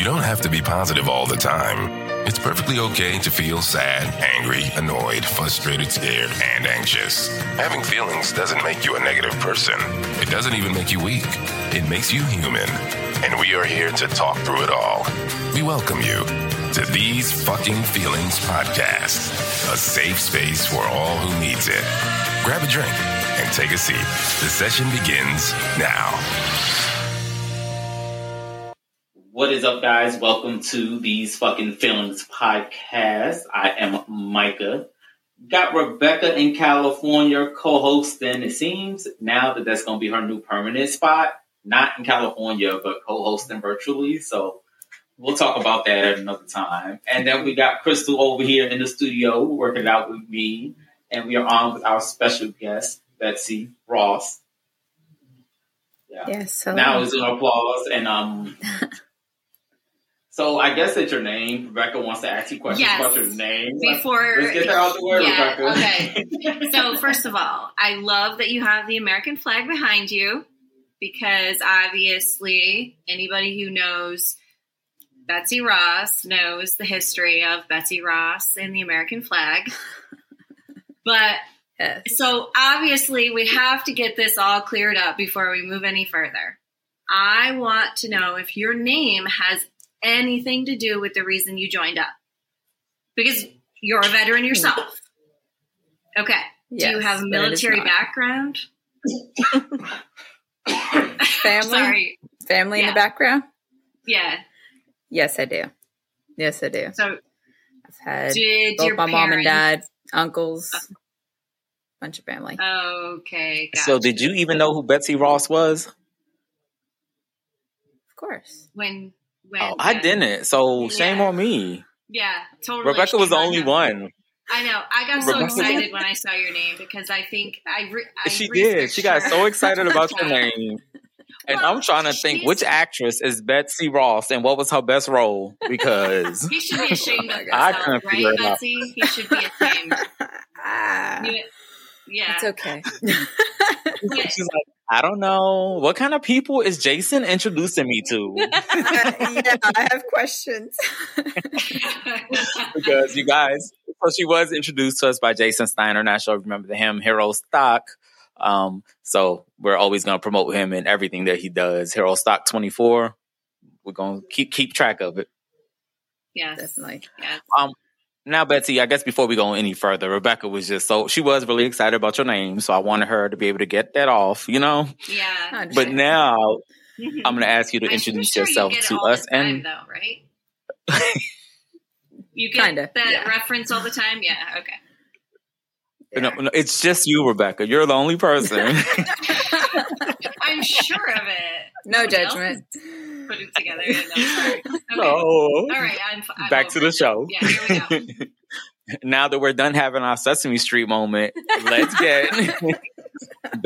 You don't have to be positive all the time. It's perfectly okay to feel sad, angry, annoyed, frustrated, scared, and anxious. Having feelings doesn't make you a negative person. It doesn't even make you weak. It makes you human. And we are here to talk through it all. We welcome you to These Fucking Feelings Podcast, a safe space for all who needs it. Grab a drink and take a seat. The session begins now. What is up, guys? Welcome to These Fucking Feelings Podcast. I am Micah. Got Rebecca in California co-hosting. It seems now that that's going to be her new permanent spot. Not in California, but co-hosting virtually. So we'll talk about that at another time. And then we got Crystal over here in the studio working out with me. And we are on with our special guest, Betsy Ross. Yeah. Yes. Hello. Now is an applause. And um So I guess it's your name. Rebecca wants to ask you questions yes. about your name. Before let's get that out the way, yeah, Rebecca. Okay. so first of all, I love that you have the American flag behind you because obviously anybody who knows Betsy Ross knows the history of Betsy Ross and the American flag. But yes. so obviously we have to get this all cleared up before we move any further. I want to know if your name has anything to do with the reason you joined up. Because you're a veteran yourself. Okay. Yes, do you have a military background? Family? Sorry. Family yeah. in the background? Yeah. Yes, I do. Yes, I do. So I've had both my parents, mom and dad, uncles, uh, bunch of family. Okay. Gotcha. So did you even know who Betsy Ross was? Of course. When when oh, I didn't. So shame yeah. on me. Yeah, totally. Rebecca was the only one. I know. I got so excited when I saw your name because I think I. Re- I she did. She got so excited about your name. And well, I'm trying to think which actress is Betsy Ross and what was her best role because he should be ashamed of himself, right, Betsy? Out. He should be ashamed. yeah, it's okay. She's like, I don't know. What kind of people is Jason introducing me to? yeah, I have questions. because you guys, so she was introduced to us by Jason Steiner. Not sure if you remember him, Hero Stock. Um, so we're always going to promote him in everything that he does. Hero Stock 24. We're going to keep keep track of it. Yeah, definitely. Yes. Um, now, Betsy, I guess before we go any further, Rebecca was just so she was really excited about your name, so I wanted her to be able to get that off, you know. Yeah. But now I'm going to ask you to introduce sure yourself you to us, time, and though, right? you get Kinda, that yeah. reference all the time, yeah. Okay. Yeah. No, no, it's just you, Rebecca. You're the only person. I'm sure of it. No judgment. Put it together. No, uh, okay. no. All right. I'm, I'm Back to the show. Yeah, here we go. now that we're done having our Sesame Street moment, let's get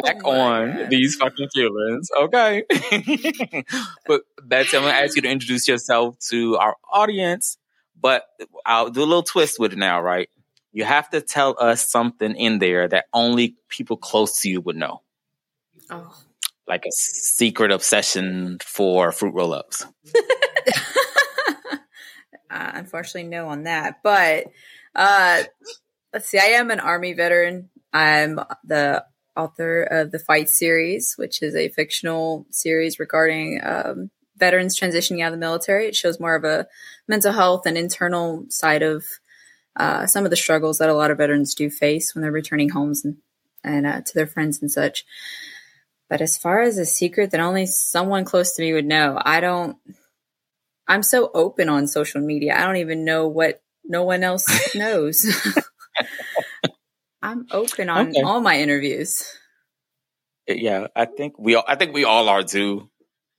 back oh on God. these fucking feelings. Okay. but Betsy, I'm going to ask you to introduce yourself to our audience, but I'll do a little twist with it now, right? You have to tell us something in there that only people close to you would know. Oh like a secret obsession for fruit roll ups? uh, unfortunately, no on that. But uh, let's see, I am an Army veteran. I'm the author of the Fight series, which is a fictional series regarding um, veterans transitioning out of the military. It shows more of a mental health and internal side of uh, some of the struggles that a lot of veterans do face when they're returning homes and, and uh, to their friends and such. But as far as a secret that only someone close to me would know, I don't. I'm so open on social media. I don't even know what no one else knows. I'm open on okay. all my interviews. Yeah, I think we all, I think we all are too.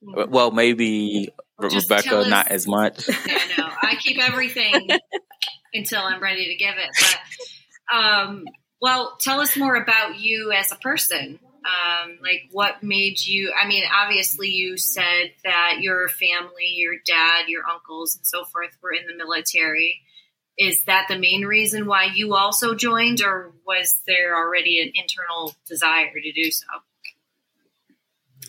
Well, maybe well, Rebecca us, not as much. Yeah, no, I keep everything until I'm ready to give it. But um, well, tell us more about you as a person. Um, like what made you i mean obviously you said that your family your dad your uncles and so forth were in the military is that the main reason why you also joined or was there already an internal desire to do so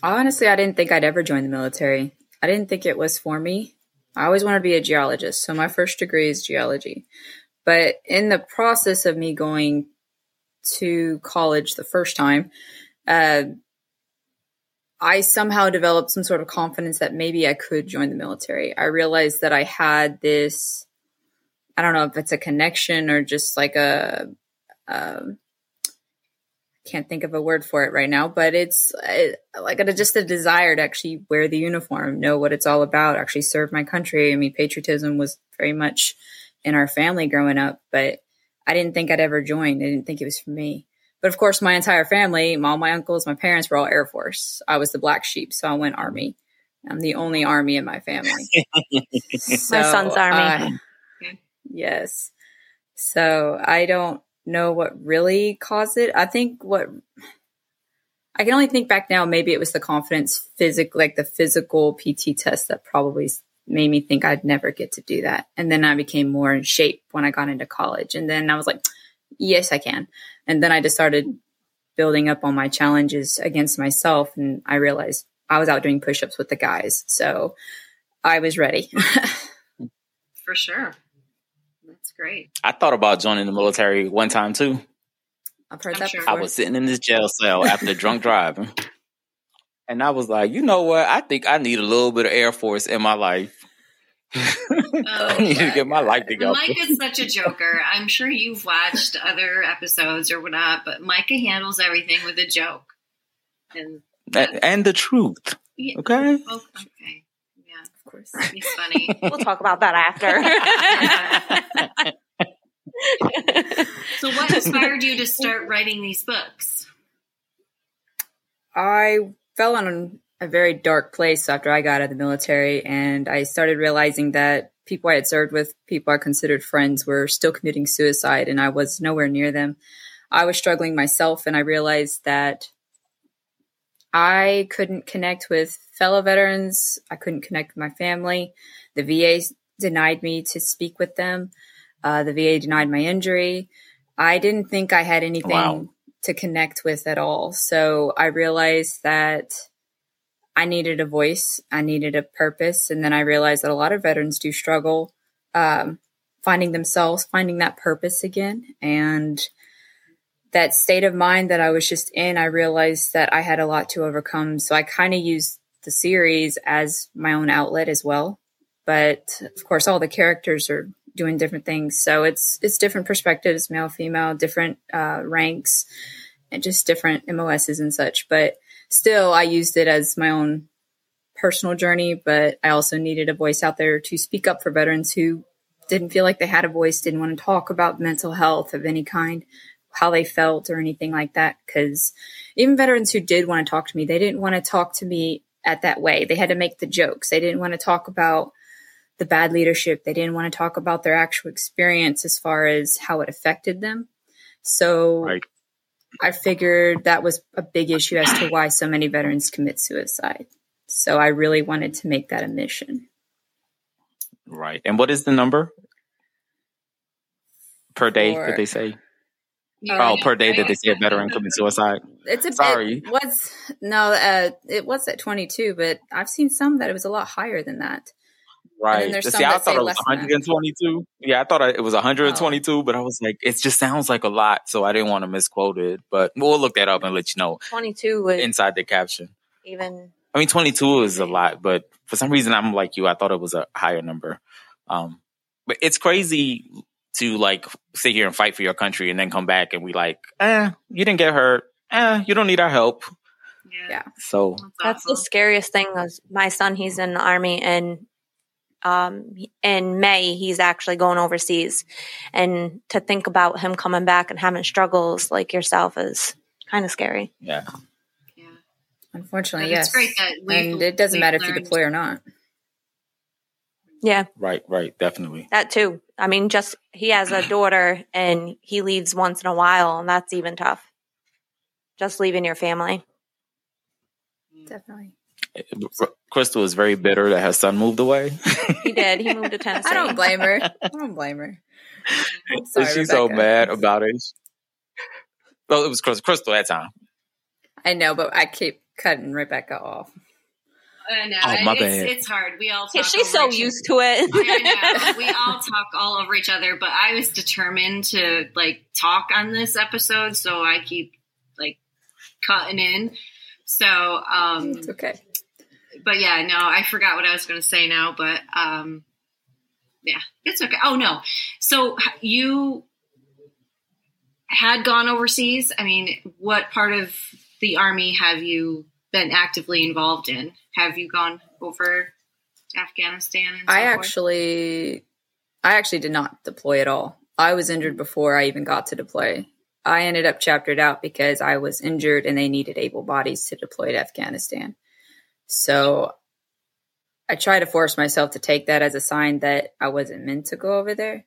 honestly i didn't think i'd ever join the military i didn't think it was for me I always wanted to be a geologist. So my first degree is geology. But in the process of me going to college the first time, uh, I somehow developed some sort of confidence that maybe I could join the military. I realized that I had this, I don't know if it's a connection or just like a, can't think of a word for it right now, but it's it, like a, just a desire to actually wear the uniform, know what it's all about, actually serve my country. I mean, patriotism was very much in our family growing up, but I didn't think I'd ever join. I didn't think it was for me. But of course, my entire family, all my uncles, my parents were all Air Force. I was the black sheep, so I went Army. I'm the only Army in my family. so, My son's Army. uh, yes. So I don't know what really caused it. I think what I can only think back now. Maybe it was the confidence, physic, like the physical PT test that probably made me think I'd never get to do that. And then I became more in shape when I got into college. And then I was like, yes, I can. And then I just started building up on my challenges against myself. And I realized I was out doing push ups with the guys. So I was ready. For sure. That's great. I thought about joining the military one time too. I've heard I'm that sure. before. I was sitting in this jail cell after drunk driving. And I was like, you know what? I think I need a little bit of Air Force in my life. I need to oh, get my life together. Mike is such a joker. I'm sure you've watched other episodes or whatnot, but Micah handles everything with a joke. And A- and the truth. yeah, Okay. oh, okay, yeah, of course. he's funny. We'll talk about that after. so, what inspired you to start writing these books? I fell on a very dark place after I got out of the military, and I started realizing that people I had served with, people I considered friends, were still committing suicide, and I was nowhere near them. I was struggling myself, and I realized that I couldn't connect with fellow veterans. I couldn't connect with my family. The VA denied me to speak with them. Uh, the VA denied my injury. I didn't think I had anything Wow. to connect with at all. So I realized that I needed a voice, I needed a purpose. And then I realized that a lot of veterans do struggle um, finding themselves, finding that purpose again. And that state of mind that I was just in, I realized that I had a lot to overcome. So I kind of used the series as my own outlet as well. But of course, all the characters are doing different things. So it's it's different perspectives, male, female, different uh, ranks, and just different MOSs and such. But still, I used it as my own personal journey. But I also needed a voice out there to speak up for veterans who didn't feel like they had a voice, didn't want to talk about mental health of any kind, how they felt or anything like that. Because even veterans who did want to talk to me, they didn't want to talk to me at that way. They had to make the jokes. They didn't want to talk about the bad leadership. They didn't want to talk about their actual experience as far as how it affected them. So Right. I figured that was a big issue as to why so many veterans commit suicide. So I really wanted to make that a mission. Right. And what is the number per day that they say? Oh, per day that they see a veteran commit suicide. It's a Sorry. It was no, uh, it was at 22, but I've seen some that it was a lot higher than that. Right. there's See, some I that thought it was less than that. 122. Yeah, I thought it was 122, but I was like, it just sounds like a lot, so I didn't want to misquote it. But we'll look that up and let you know 22 would inside the caption. even. I mean, 22 is a lot, but for some reason, I'm like you. I thought it was a higher number. Um, but it's crazy to like sit here and fight for your country and then come back and we like, eh, you didn't get hurt. Eh, you don't need our help. Yeah, Yeah. So That's the scariest thing. Was my son? He's in the army, and um, in May he's actually going overseas. And to think about him coming back and having struggles like yourself is kind of scary. yeah, Yeah. Unfortunately, But yes. it's great that we- and it doesn't we've matter if you deploy or not. Yeah, right, right, definitely. that too. I mean, just he has a daughter, and he leaves once in a while, and that's even tough. Just leaving your family. Definitely. Crystal is very bitter that her son moved away. He did. He moved to Tennessee. I don't blame her. I don't blame her. I'm sorry, She's so mad about it. Well, it was Crystal, Crystal that time. I know, but I keep cutting Rebecca off. I know. Oh, my it's, bad. it's hard. We all talk Yeah, she's so each- used to it. I know. We all talk all over each other, but I was determined to like talk on this episode, so I keep like cutting in. So, um, It's okay. But yeah, no, I forgot what I was going to say now, but um, yeah, it's okay. Oh no, so you had gone overseas. I mean, what part of the army have you been actively involved in? Have you gone over Afghanistan? And so I forth? actually, I actually did not deploy at all. I was injured before I even got to deploy. I ended up chaptered out because I was injured and they needed able bodies to deploy to Afghanistan. So I try to force myself to take that as a sign that I wasn't meant to go over there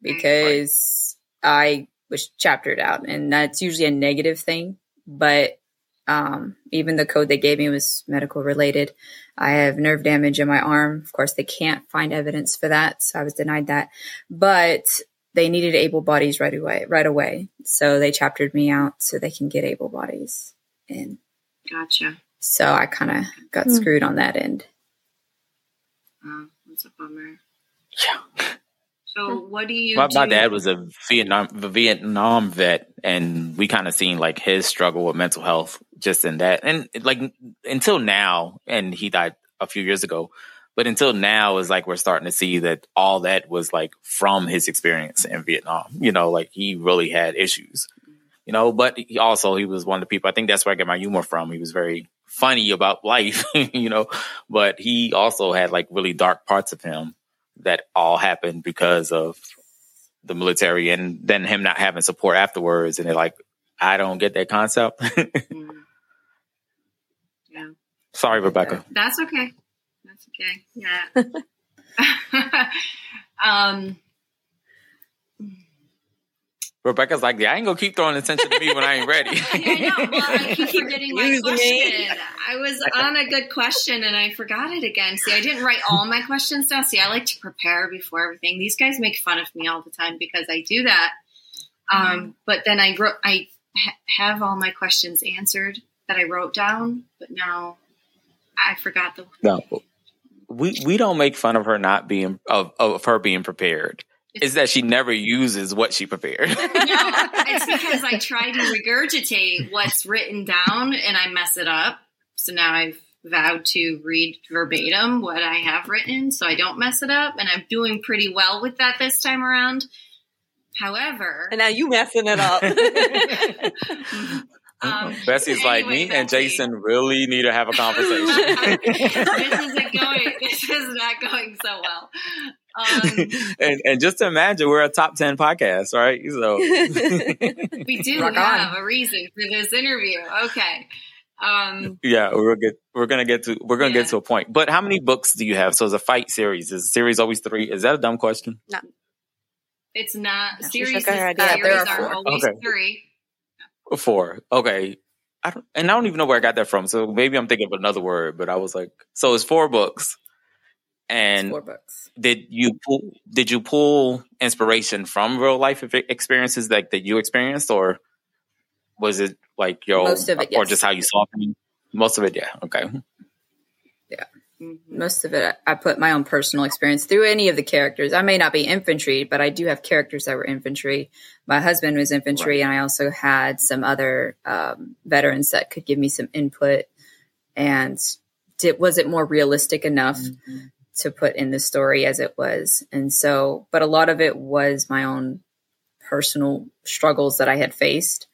because I was chaptered out and that's usually a negative thing. But um, even the code they gave me was medical related. I have nerve damage in my arm. Of course, they can't find evidence for that, so I was denied that. But they needed able bodies right away. Right away, so they chaptered me out so they can get able bodies, and Gotcha. So I kind of got Hmm. screwed on that end. Oh, that's a bummer. Yeah. So, what do you? My, my dad was a Vietnam a Vietnam vet, and we kind of seen like his struggle with mental health just in that, and like until now, and he died a few years ago. But until now, is like we're starting to see that all that was like from his experience in Vietnam. You know, like he really had issues. You know, but he also he was one of the people. I think that's where I get my humor from. He was very funny about life. You know, but he also had like really dark parts of him that all happened because of the military and then him not having support afterwards. And they're like, I don't get that concept. Mm. Yeah, Sorry, Rebecca. that's okay. That's okay. Yeah. um. Rebecca's like, yeah, I ain't gonna keep throwing attention to me when I ain't ready. I know. Well, I keep forgetting my question. I was on a good question and I forgot it again. See, I didn't write all my questions down. See, I like to prepare before everything. These guys make fun of me all the time because I do that. Um, but then I wrote, I ha- have all my questions answered that I wrote down, but now I forgot the. no, we we don't make fun of her not being of of her being prepared. It's that she never uses what she prepared. No, it's because I try to regurgitate what's written down and I mess it up. So now I've vowed to read verbatim what I have written so I don't mess it up. And I'm doing pretty well with that this time around. However, And now you messing it up. um, Betsy's like, anyway, me and Jason really need to have a conversation. this isn't going, this is not going so well. Um, and and just imagine we're a top ten podcast, right? So we do Rock on. have a reason for this interview. Okay. Um, yeah, we're get we're gonna get to we're gonna Yeah. get to a point. But how many books do you have? So it's a fight series. Is the series always three? Is that a dumb question? No, it's not No, series. shook is- Yeah, series there are, are always Okay. three. Four. Okay. I don't, and I don't even know where I got that from. So maybe I'm thinking of another word, but I was like, so it's four books. And four books. did you pull, did you pull inspiration from real life experiences like that you experienced or was it like your, Most of it, or yes. just how you saw things? Most of it. Yeah. Okay. Yeah. most of it I put my own personal experience through any of the characters. I may not be infantry, but I do have characters that were infantry. My husband was infantry, and I also had some other um, veterans that could give me some input. And did, was it more realistic enough to put in the story as it was? And so, but a lot of it was my own personal struggles that I had faced.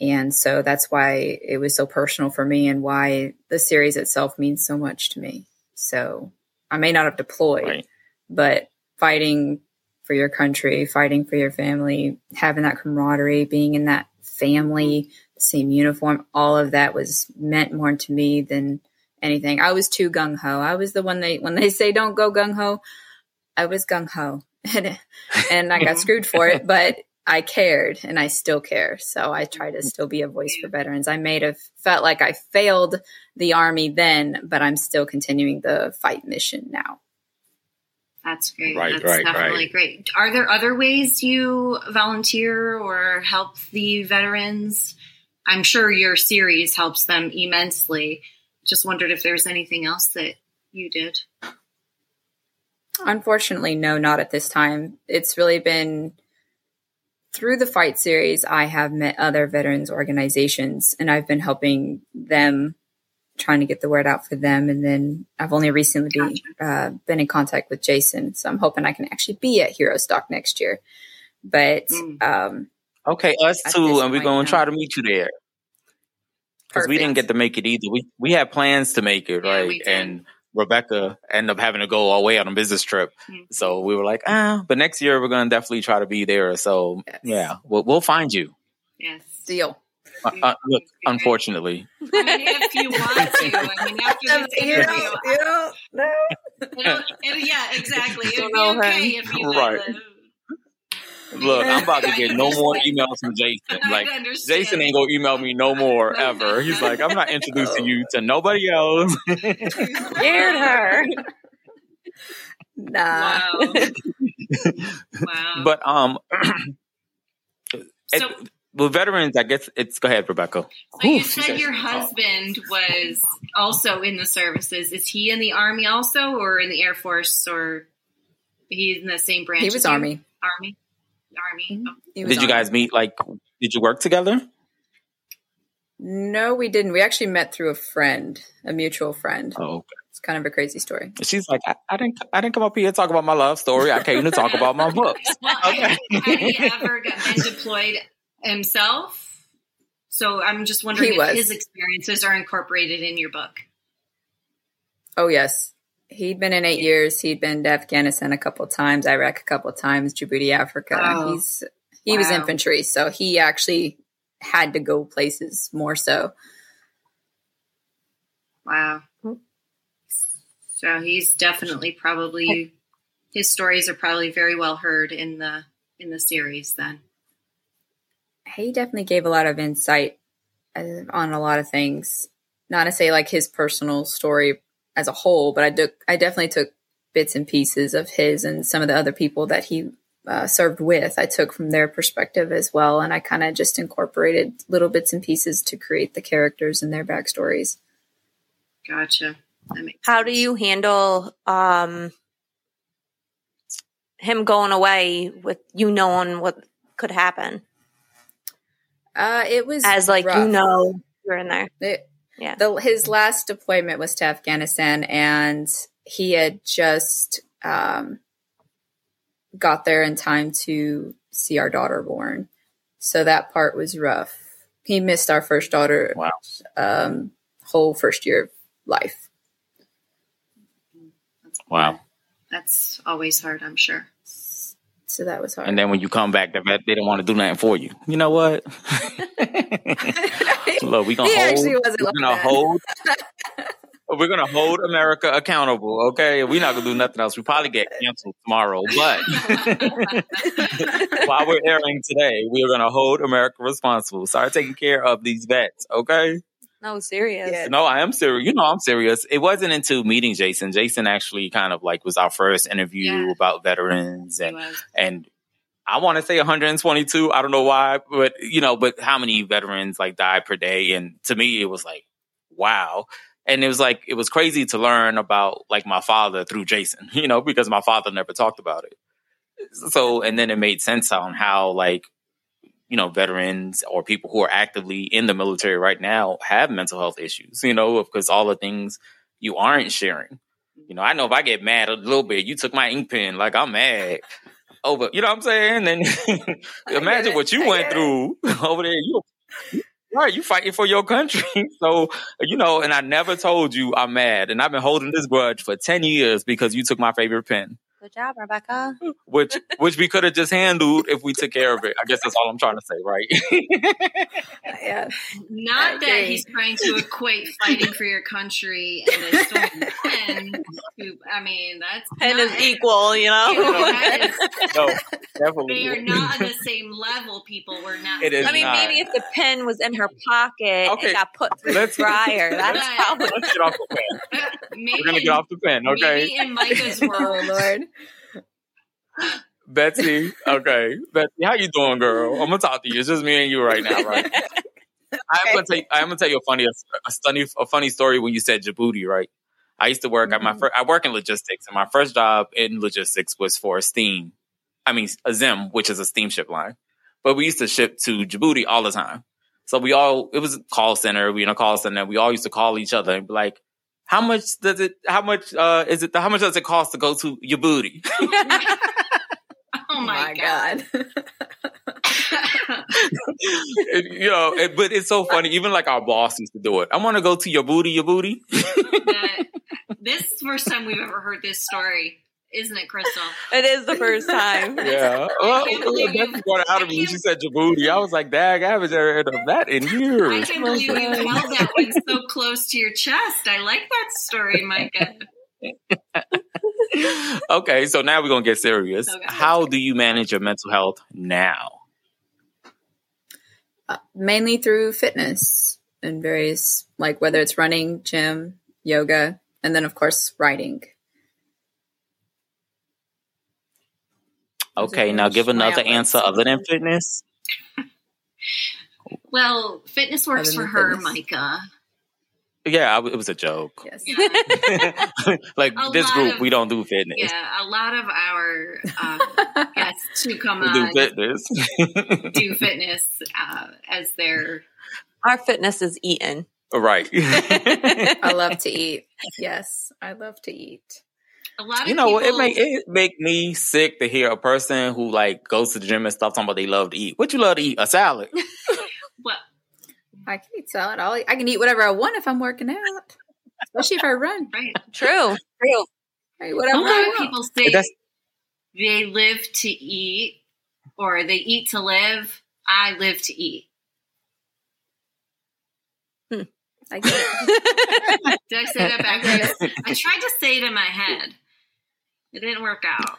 And so that's why it was so personal for me and why the series itself means so much to me. So I may not have deployed, Right. but fighting for your country, fighting for your family, having that camaraderie, being in that family, same uniform, all of that was meant more to me than anything. I was too gung ho. I was the one they when they say don't go gung ho, I was gung ho, and and I got screwed for it. But I cared, and I still care. So I mm-hmm. try to still be a voice for veterans. I may have felt like I failed the army then, but I'm still continuing the fight mission now. That's great. Right, That's right, definitely right. great. Are there other ways you volunteer or help the veterans? I'm sure your series helps them immensely. Just wondered if there was anything else that you did. Unfortunately, no, not at this time. It's really been through the fight series, I have met other veterans organizations and I've been helping them trying to get the word out for them. And then I've only recently Gotcha. uh, been in contact with Jason. So I'm hoping I can actually be at Hero Stock next year. But Mm. um, Okay, us too, and we're going to try to meet you there because we didn't get to make it either. We we had plans to make it, Yeah, right? And Rebecca ended up having to go all the way on a business trip, Mhm. so we were like, ah. But next year we're going to definitely try to be there. So Yes. yeah, we'll, we'll find you. Yes. deal. Uh, uh, look, unfortunately, I mean, if you want to, I mean, after this You know, interview, you know, no. it'll, it, yeah, exactly. It would be okay if you Right. uh, look, I'm about to get no more emails from Jason. Like. Jason ain't gonna email me no more ever. He's like, I'm not introducing you to nobody else. Scared her. Nah. Wow. wow. But um, so, it- with veterans, I guess it's go ahead, Rebecca. so you Oof, said said your she- oh. husband was also in the services. Is he in the army also, or in the Air Force, or he's in the same branch? He as was you? Army. Army. Army. Mhm. Oh, He Did you guys meet? Like, did you work together? No, we didn't. We actually met through a friend, a mutual friend. Oh, okay. It's kind of a crazy story. She's like, I, I didn't, I didn't come up here to talk about my love story. I came to talk about my books. Well, Okay. had he ever been deployed himself? So I'm just wondering He if was. his experiences are incorporated in your book. Oh yes, he'd been in eight years. He'd been to Afghanistan a couple times, Iraq a couple times, Djibouti, Africa. Oh. He's he was infantry, so he actually had to go places more so. Wow. So he's definitely probably his stories are probably very well heard in the in the series then. He definitely gave a lot of insight uh, on a lot of things. Not to say like his personal story as a whole, but I took I definitely took bits and pieces of his and some of the other people that he uh, served with. I took from their perspective as well, and I kind of just incorporated little bits and pieces to create the characters and their backstories. Gotcha. How do you handle um him going away with you knowing what could happen? Uh, it was As like rough. you know you're in there. It- Yeah. The, his last deployment was to Afghanistan, and he had just um, got there in time to see our daughter born. So that part was rough. He missed our first daughter, Wow. um, whole first year of life. Wow. That's always hard, I'm sure. So that was hard. And then when you come back, they they don't want to do nothing for you. You know what? Look, we gonna he hold. actually wasn't We're like gonna that. hold. We're gonna hold America accountable. Okay, we're not gonna do nothing else. We probably get canceled tomorrow, but while we're airing today, we are gonna hold America responsible. Start taking care of these vets. Okay. No, serious. Yeah. No, I am serious. You know, I'm serious. It wasn't until meeting Jason. Jason actually kind of like was our first interview Yeah. about veterans and and I want to say 122. I don't know why, but you know, but how many veterans like die per day? And to me, it was like, wow. And it was like, it was crazy to learn about like my father through Jason, you know, because my father never talked about it. So, and then it made sense on how like, you know, veterans or people who are actively in the military right now have mental health issues, you know, because all the things you aren't sharing. You know, I know if I get mad a little bit, you took my ink pen, like I'm mad over, you know what I'm saying? Then imagine what you I went through over there. You, right, you fighting for your country. So, you know, and I never told you I'm mad. And I've been holding this grudge for 10 years because you took my favorite pen, Good job, Rebecca. Mm-hmm. which, which we could have just handled if we took care of it. I guess that's all I'm trying to say, right? yeah. Not I that agree. he's trying to equate fighting for your country and a stolen pen. To, I mean, that's Pen not, is equal, you know? That is- no, They definitely. are not on the same level, people. We're not. It is I mean, not. maybe if the pen was in her pocket Okay. and got put through the Let's- dryer, that's Right. probably Let's get off the pen. Maybe, We're gonna get off the pen, okay? Maybe in Micah's Oh world, Lord. Betsy, okay. Betsy, how you doing, girl? I'm gonna talk to you. It's just me and you right now, right? I'm gonna tell you, I'm gonna tell you a funny, a funny, a funny story when you said Djibouti, right? I used to work at my Mhm. first. I work in logistics, and my first job in logistics was for steam. I mean, a Zim, which is a steamship line. But we used to ship to Djibouti all the time. So we all, it was a call center. We in a call center. We all used to call each other and be like, "How much does it? How much uh, is it? How much does it cost to go to Djibouti?" Oh, oh my, god. It- you know, it- but it's so funny. Even like our boss used to do it. I want to go to your booty, your booty. That- this is the first time we've ever heard this story, isn't it, Crystal? It is the first time. Yeah. Well, can't you- Becky brought it out of me. She said Djibouti. I was like, dag, I haven't ever heard of that in years. I can't believe you held that one so close to your chest. I like that story, Micah. Okay, so now we're gonna get serious. Okay. How do you manage your mental health now? Uh, mainly through fitness and various, like whether it's running, gym, yoga, and then of course writing. Okay, now give another answer other than fitness. Well, fitness works Other for her, fitness. Micah. Yeah, I- it was a joke. Yes. Like A this group, of- we don't do fitness. yeah, a lot of our uh, guests who come We do fitness. do fitness uh, as their Our fitness is eaten. right. I love to eat. Yes, I love to eat. a lot of you know, people, it make it make me sick to hear a person who like goes to the gym and stuff talking about they love to eat. What you love to eat? A salad. well, I can eat salad. I'll, I can eat whatever I want if I'm working out, especially if I run. right. True. True. I eat A whatever I lot of people say That's they live to eat or they eat to live. I live to eat. Hmm. I get it. Did I say that backwards? I tried to say it in my head. It didn't work out.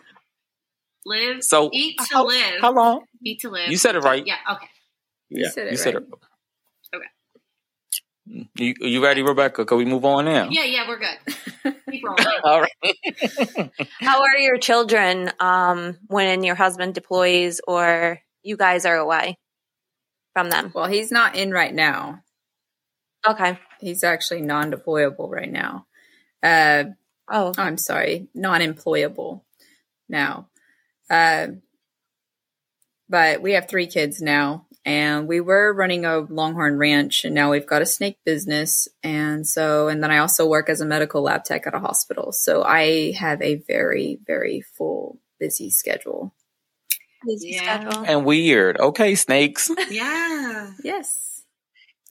Live, so. eat to how, live. how long? Eat to live. You said it right. Yeah. Okay. Yeah. You said it right. Okay. You, you ready, Rebecca? Can we move on now? Yeah. Yeah. We're good. All right. How are your children um, when your husband deploys or you guys are away from them? Well, he's not in right now. Okay. He's actually non-deployable right now. Uh, Oh, I'm sorry, non-employable now. Uh, but we have three kids now, and we were running a Longhorn Ranch, and now we've got a snake business, and so, and then I also work as a medical lab tech at a hospital. So I have a very, very full, busy schedule. busy Yeah. schedule. and weird. Okay, snakes. Yeah. Yes,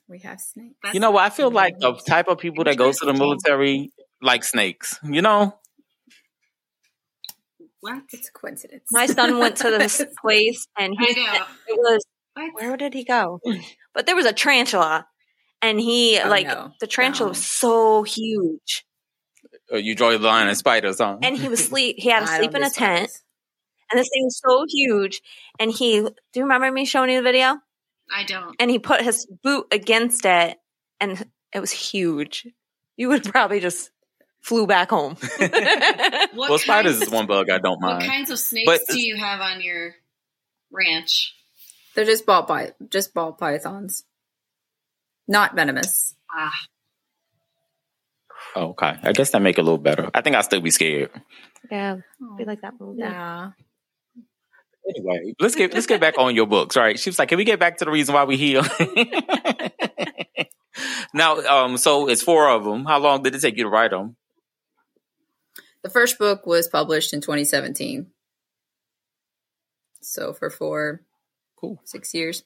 we have snakes. That's- You know what? I feel like the type of people that go to the military like snakes. You know? What? It's a coincidence. My son went to this place and he it was What? where did he go? But there was a tarantula, and he Oh, like no. the tarantula No. was so huge, Uh, you draw the line in spiders, huh? and he was sleep. He had to sleep in a do tent, spiders. and this thing was so huge. And he, do you remember me showing you the video? I don't. And he put his boot against it, and it was huge. You would probably just flew back home. What well, spiders kinds- is one bug I don't mind. What kinds of snakes But- do you have on your ranch? They're just ball py- just ball pythons, not venomous. Ah, Oh, okay. I guess that make it a little better. I think I'll still be scared. yeah, be like that movie. Nah. Anyway, let's get let's get back on your books, right? She was like, "Can we get back to the reason why we here?" now, um, so it's four of them. How long did it take you to write them? The first book was published in 2017. So for four, Cool. six years.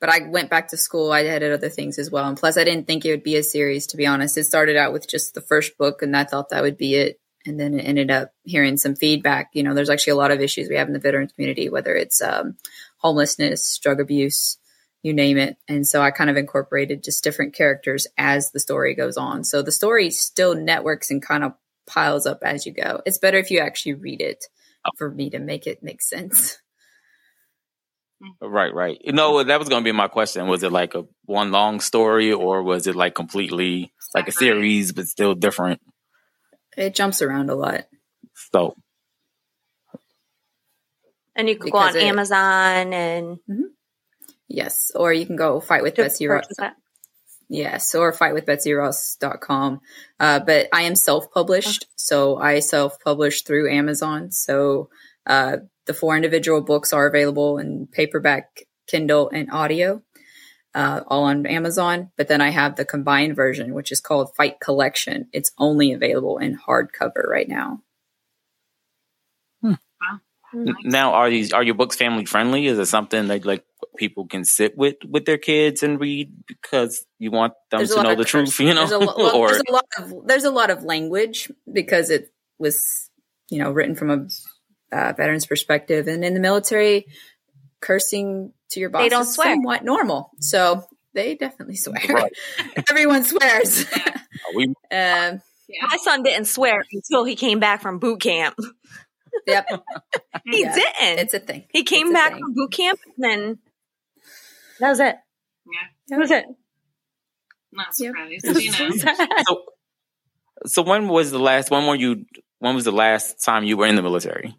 But I went back to school. I had other things as well. And plus, I didn't think it would be a series, to be honest. It started out with just the first book, and I thought that would be it. And then it ended up hearing some feedback. You know, there's actually a lot of issues we have in the veteran community, whether it's um, homelessness, drug abuse, you name it. And so I kind of incorporated just different characters as the story goes on. So the story still networks and kind of piles up as you go. It's better if you actually read it for me to make it make sense. Right, right. You know, that was going to be my question. Was it like a one long story, or was it like completely like a series but still different? It jumps around a lot. So, And you could go on it- Amazon and Yes, or you can go fight with Betsy Ross. purchase that. Yes, or fightwithbetsyross.com. Uh, but I am self published, so I self publish through Amazon. So uh, the four individual books are available in paperback, Kindle, and audio, uh, all on Amazon. But then I have the combined version, which is called Fight Collection. It's only available in hardcover right now. Now, are these are your books family friendly? Is it something that like people can sit with with their kids and read because you want them There's to know of the truth? You know, there's a, lo- or there's a lot of there's a lot of language because it was you know written from a uh, veteran's perspective, and in the military, cursing to your boss They don't is swear. somewhat normal. So they definitely swear. Right. Everyone swears. we um, Yeah. My son didn't swear until he came back from boot camp. yep, He Yeah. didn't. it's a thing. he came it's back thing. from boot camp and then that was it. Yeah. That was it. Not Yep. surprised. You know. so so when was the last when were you when was the last time you were in the military?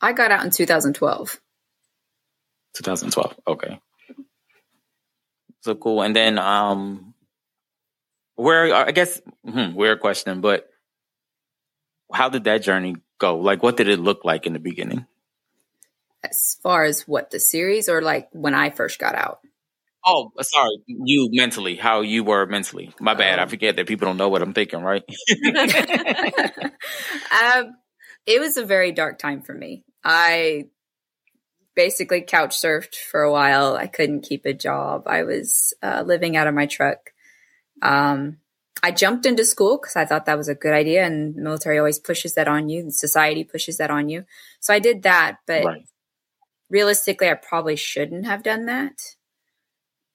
I got out in 2012. 2012. Okay. So cool. And then um where I guess hmm, weird question, but how did that journey go? Like what did it look like in the beginning? As far as what the series or like when I first got out. Oh, sorry. You mentally, how you were mentally. My bad. I Oh. forget that people don't know what I'm thinking, right? um, it was a very dark time for me. I basically couch surfed for a while. I couldn't keep a job. I was uh, living out of my truck. Um, I jumped into school because I thought that was a good idea, and the military always pushes that on you, and society pushes that on you. So I did that, but right. realistically, I probably shouldn't have done that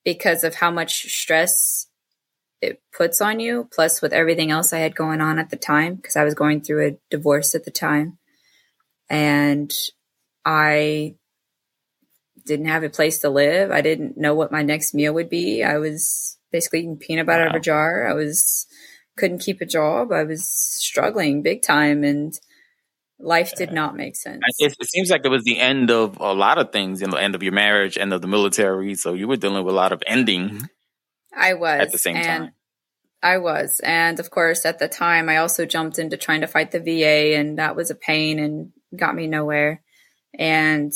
because of how much stress it puts on you. Plus, with everything else I had going on at the time, because I was going through a divorce at the time, and I didn't have a place to live. I didn't know what my next meal would be. I was basically eating peanut butter out of a jar. I was couldn't keep a job. I was struggling big time, and life did not make sense. It, it seems like it was the end of a lot of things, in the end of your marriage, end of the military. So you were dealing with a lot of ending mm-hmm. I was at the same and time. I was. And of course, at the time, I also jumped into trying to fight the VA, and that was a pain and got me nowhere. And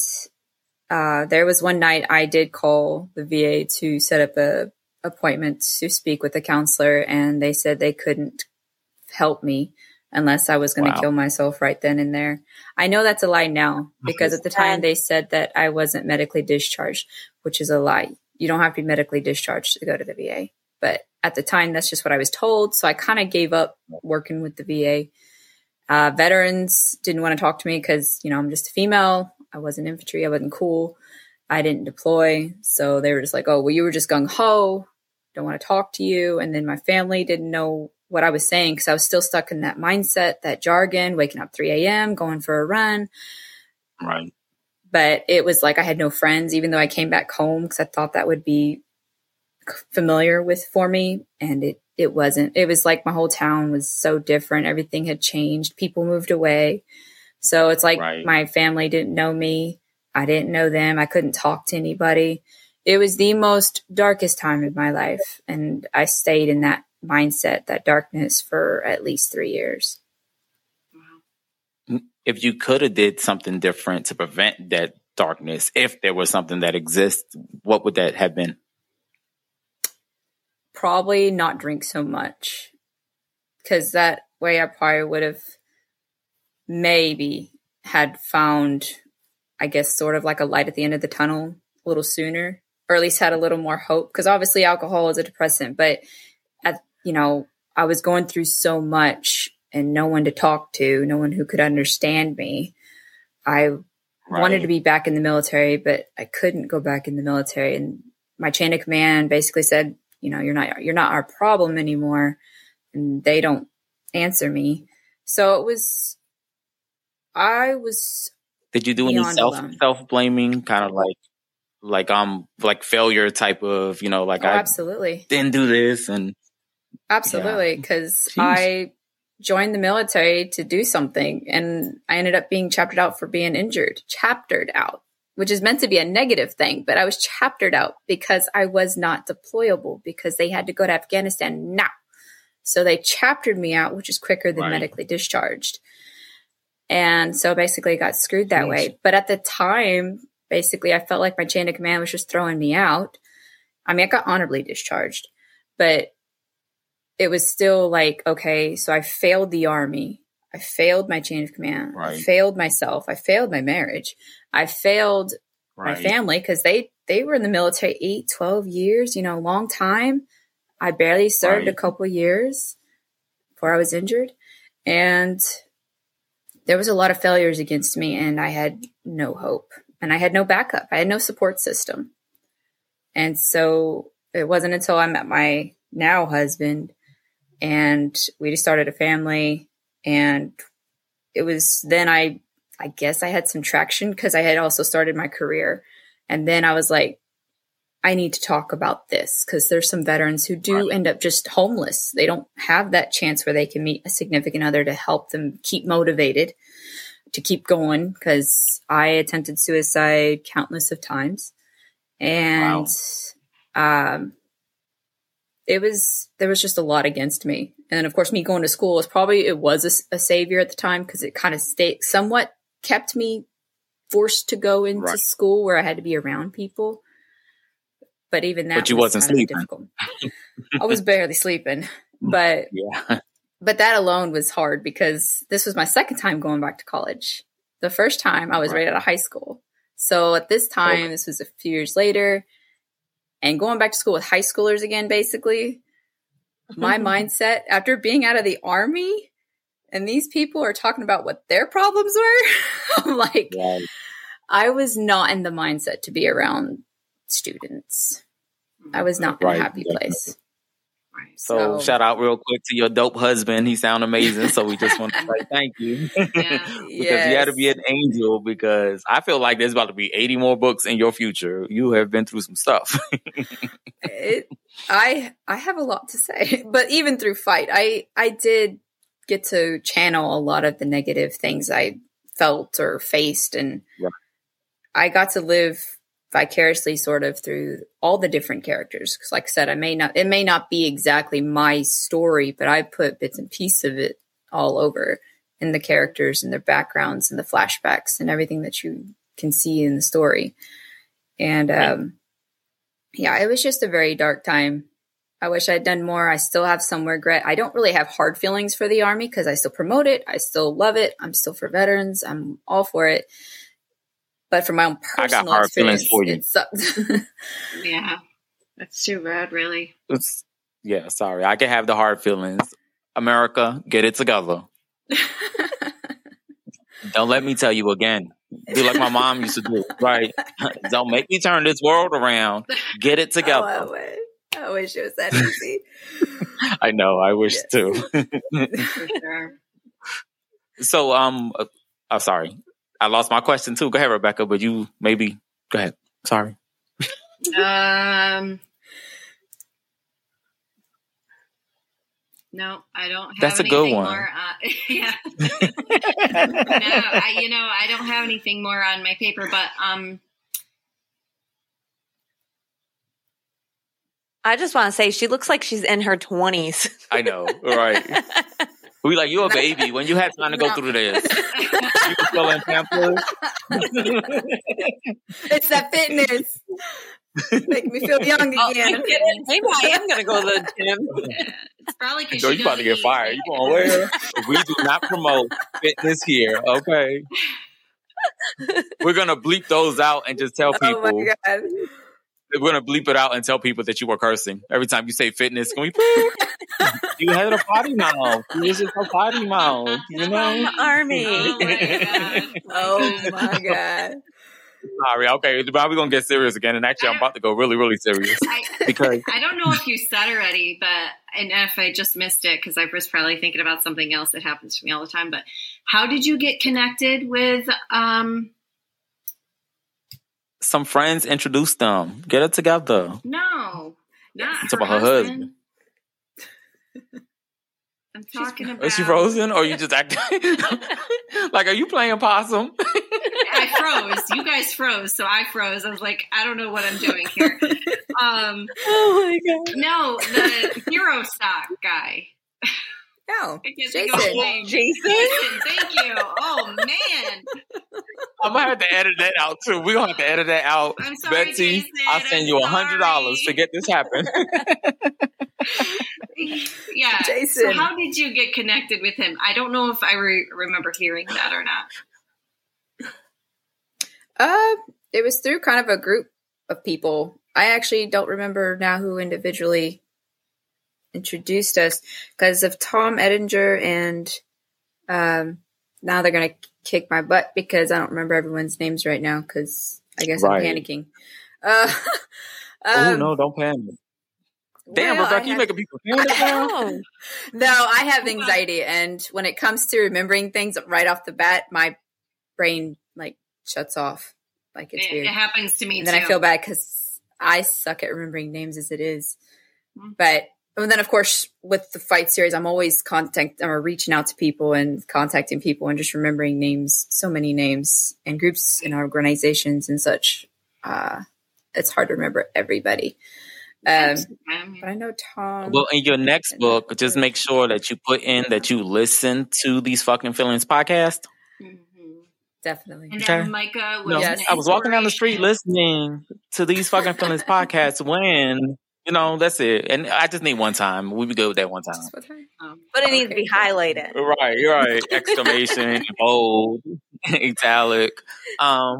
uh, there was one night I did call the VA to set up a appointment to speak with a counselor, and they said they couldn't help me unless I was going to Wow. kill myself right then and there. I know that's a lie now because at the time they said that I wasn't medically discharged, which is a lie. You don't have to be medically discharged to go to the VA. But at the time, that's just what I was told. So I kind of gave up working with the VA. Uh, veterans didn't want to talk to me because, you know, I'm just a female. I wasn't infantry. I wasn't cool. I didn't deploy. So they were just like, oh, well, you were just gung ho. Don't want to talk to you. And then my family didn't know what I was saying because I was still stuck in that mindset, that jargon, waking up 3 a.m., going for a run Right. but it was like I had no friends, even though I came back home because I thought that would be familiar with for me, and it it wasn't. It was like my whole town was so different. Everything had changed. People moved away, so it's like Right. my family didn't know me. I didn't know them. I couldn't talk to anybody. It was the most darkest time of my life, and I stayed in that mindset, that darkness, for at least three years. If you could have did something different to prevent that darkness, if there was something that exists, what would that have been? Probably not drink so much because that way I probably would have maybe had found, I guess, sort of like a light at the end of the tunnel a little sooner, or at least had a little more hope. Because obviously, alcohol is a depressant, but at you know, I was going through so much and no one to talk to, no one who could understand me. I wanted to be back in the military, but I couldn't go back in the military. And my chain of command basically said, you know, you're not you're not our problem anymore, and they don't answer me. So it was, I was Did you do any self self blaming, kind of like like um like failure type of you know like oh, I absolutely, didn't do this and absolutely, because Jeez. I joined the military to do something, and I ended up being chaptered out for being injured, chaptered out, which is meant to be a negative thing, but I was chaptered out because I was not deployable because they had to go to Afghanistan now. So they chaptered me out, which is quicker than Right. medically discharged. And so basically I got screwed that Jeez. way. But at the time, basically I felt like my chain of command was just throwing me out. I mean, I got honorably discharged, but it was still like, okay, so I failed the army. I failed my chain of command. I failed myself. I failed my marriage. I failed my family because they they were in the military 8 12 years you know a long time. I barely served a couple years before i was injured. And there was a lot of failures against me and i had no hope and i had no backup. I had no support system. And so it wasn't until i met my now husband and we just started a family and it was then i i guess i had some traction because i had also started my career and then I was like, I need to talk about this because there's some veterans who do end up just homeless. They don't have that chance where they can meet a significant other to help them keep motivated to keep going because I attempted suicide countless of times. And um it was there was just a lot against me. And then of course me going to school was probably it was a savior at the time because it kind of stayed somewhat kept me forced to go into Right. school where I had to be around people. But even that, But you was wasn't sleeping. difficult. I was barely sleeping, mm, but Yeah. but that alone was hard because this was my second time going back to college. The first time I was Right. right out of high school. So at this oh, time, Okay. this was a few years later, and going back to school with high schoolers again, basically, my mindset after being out of the army and these people are talking about what their problems were, I'm like. I was not in the mindset to be around students. I was not in Right, a happy definitely. place. Right. So, shout out real quick to your dope husband. He sound amazing. So we just want to say thank you. Yeah. because you had to be an angel because I feel like there's about to be 80 more books in your future. You have been through some stuff. it, I I have a lot to say, but even through fight, I I did get to channel a lot of the negative things I felt or faced, and Right. I got to live vicariously, sort of through all the different characters. Because, like I said, I may not it may not be exactly my story, but I put bits and pieces of it all over in the characters and their backgrounds and the flashbacks and everything that you can see in the story. And um, yeah, it was just a very dark time. I wish I'd done more. I still have some regret. I don't really have hard feelings for the army because I still promote it. I still love it. I'm still for veterans. I'm all for it. But for my own I got personal hard feelings for you. it sucked. Yeah. That's too bad, really. It's, yeah, sorry. I can have the hard feelings. America, get it together. Don't let me tell you again. Do like my mom used to do. Right. Don't make me turn this world around. Get it Oh, I together. wish. I wish it was that easy. I know. I wish Yes. too. For sure. so, um, uh, I'm sorry. I lost my question too. Go ahead, Rebecca, but you maybe go ahead. Sorry. Um. No, I don't have That's a anything good one. more. Uh, yeah. no, I, you know, I don't have anything more on my paper, but um, I just want to say she looks like she's in her 20s. I know. Right. We like you a baby when you had time to go No. through this. You were still in Pampers. it's that fitness. Make me feel young Oh, again. Maybe I am going to go to the gym. it's probably because Girl, you about to get fired. You going where? We do not promote fitness here. Okay. We're gonna bleep those out and just tell people. Oh my god. We're gonna bleep it out and tell people that you were cursing every time you say fitness. Can we? you had a potty mouth. You was just a potty mouth. You know. Army. Oh my god. Oh my god. Sorry. Okay. Now we're gonna get serious again. And actually, I'm about to go really, really serious I, because I don't know if you said already, but and if I just missed it because I was probably thinking about something else that happens to me all the time. But how did you get connected with? Um, some friends introduced them. Get it together. no, not It's her about her husband. I'm talking about. Is she frozen or you just acting like? Are you playing possum? I froze. You guys froze, so I froze. I was like, I don't know what I'm doing here. Um, Oh my god. no, the hero stock guy. No, I can't think of Jason. his name. Jason. Jason, thank you. Oh man, I'm gonna have to edit that out too. We're gonna have to edit that out. I'm sorry, Betsy, Jason. I'll send I'm you a hundred dollars to get this happen. yeah. Jason. So how did you get connected with him? I don't know if I re- remember hearing that or not. Uh, it was through kind of a group of people. I actually don't remember now who individually introduced us because of Tom Edinger and um now they're gonna kick my butt because I don't remember everyone's names right now because I guess Right. I'm panicking. Uh, oh um, no, don't panic. Damn, well, I Rebecca, you have- making people panic now? Oh, No, I have anxiety, and when it comes to remembering things right off the bat, my brain like shuts off. Like it's It, weird. it happens to me and too. then I feel bad because I suck at remembering names as it is. Mhm. But and then, of course, with the fight series, I'm always contact or reaching out to people and contacting people and just remembering names, so many names and groups and organizations and such. Uh, it's hard to remember everybody. Um, but I know Tom. Well, in your next book, just make sure that you put in that you listen to these fucking feelings podcast. mhm. definitely. And Okay. then Micah was No, Yes. I was walking down the street listening to these fucking feelings podcasts when, you know, that's it. And I just need one time. We be good with that one time. Just time? Um, but it needs to be highlighted. Right, you're right. Exclamation, bold, italic. Um,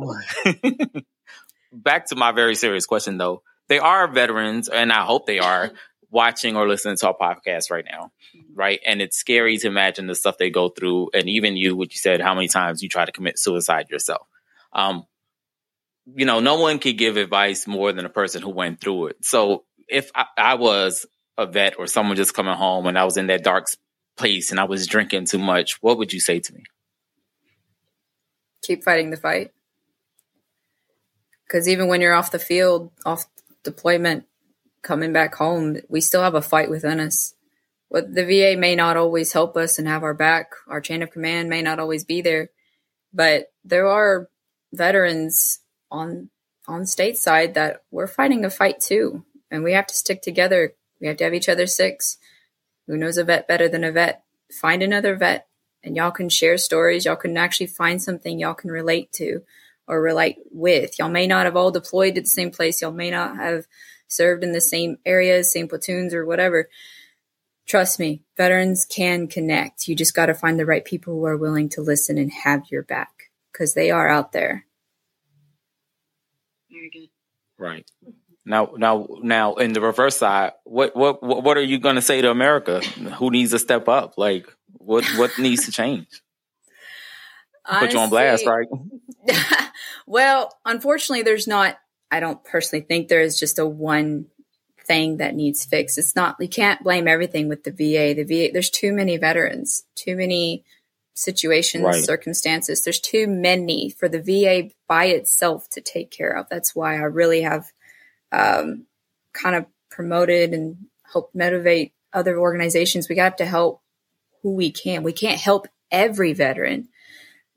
back to my very serious question though. They are veterans, and I hope they are watching or listening to our podcast right now, right? And it's scary to imagine the stuff they go through, and even you, what you said, how many times you try to commit suicide yourself. Um, you know, no one can give advice more than a person who went through it. So if I, I was a vet or someone just coming home and I was in that dark place and I was drinking too much, what would you say to me? keep fighting the fight. Because even when you're off the field, off deployment, coming back home, we still have a fight within us. What the VA may not always help us and have our back. Our chain of command may not always be there, but there are veterans on on stateside that we're fighting a fight too, and we have to stick together. We have to have each other's six. Who knows a vet better than a vet? Find another vet and y'all can share stories. Y'all can actually find something y'all can relate to or relate with. Y'all may not have all deployed to the same place. Y'all may not have served in the same areas, same platoons, or whatever. Trust me, veterans can connect. You just got to find the right people who are willing to listen and have your back because they are out there. very good. Right. Now, now, now, in the reverse side, what, what, what are you going to say to America? Who needs to step up? Like, what, what needs to change? Put you on blast, right? well, unfortunately, there's not. I don't personally think there is just a one thing that needs fixed. It's not. You can't blame everything with the VA. The VA. There's too many veterans. Too many situations, Right. circumstances. There's too many for the VA by itself to take care of. That's why I really have um, kind of promoted and help motivate other organizations. We got to help who we can. We can't help every veteran,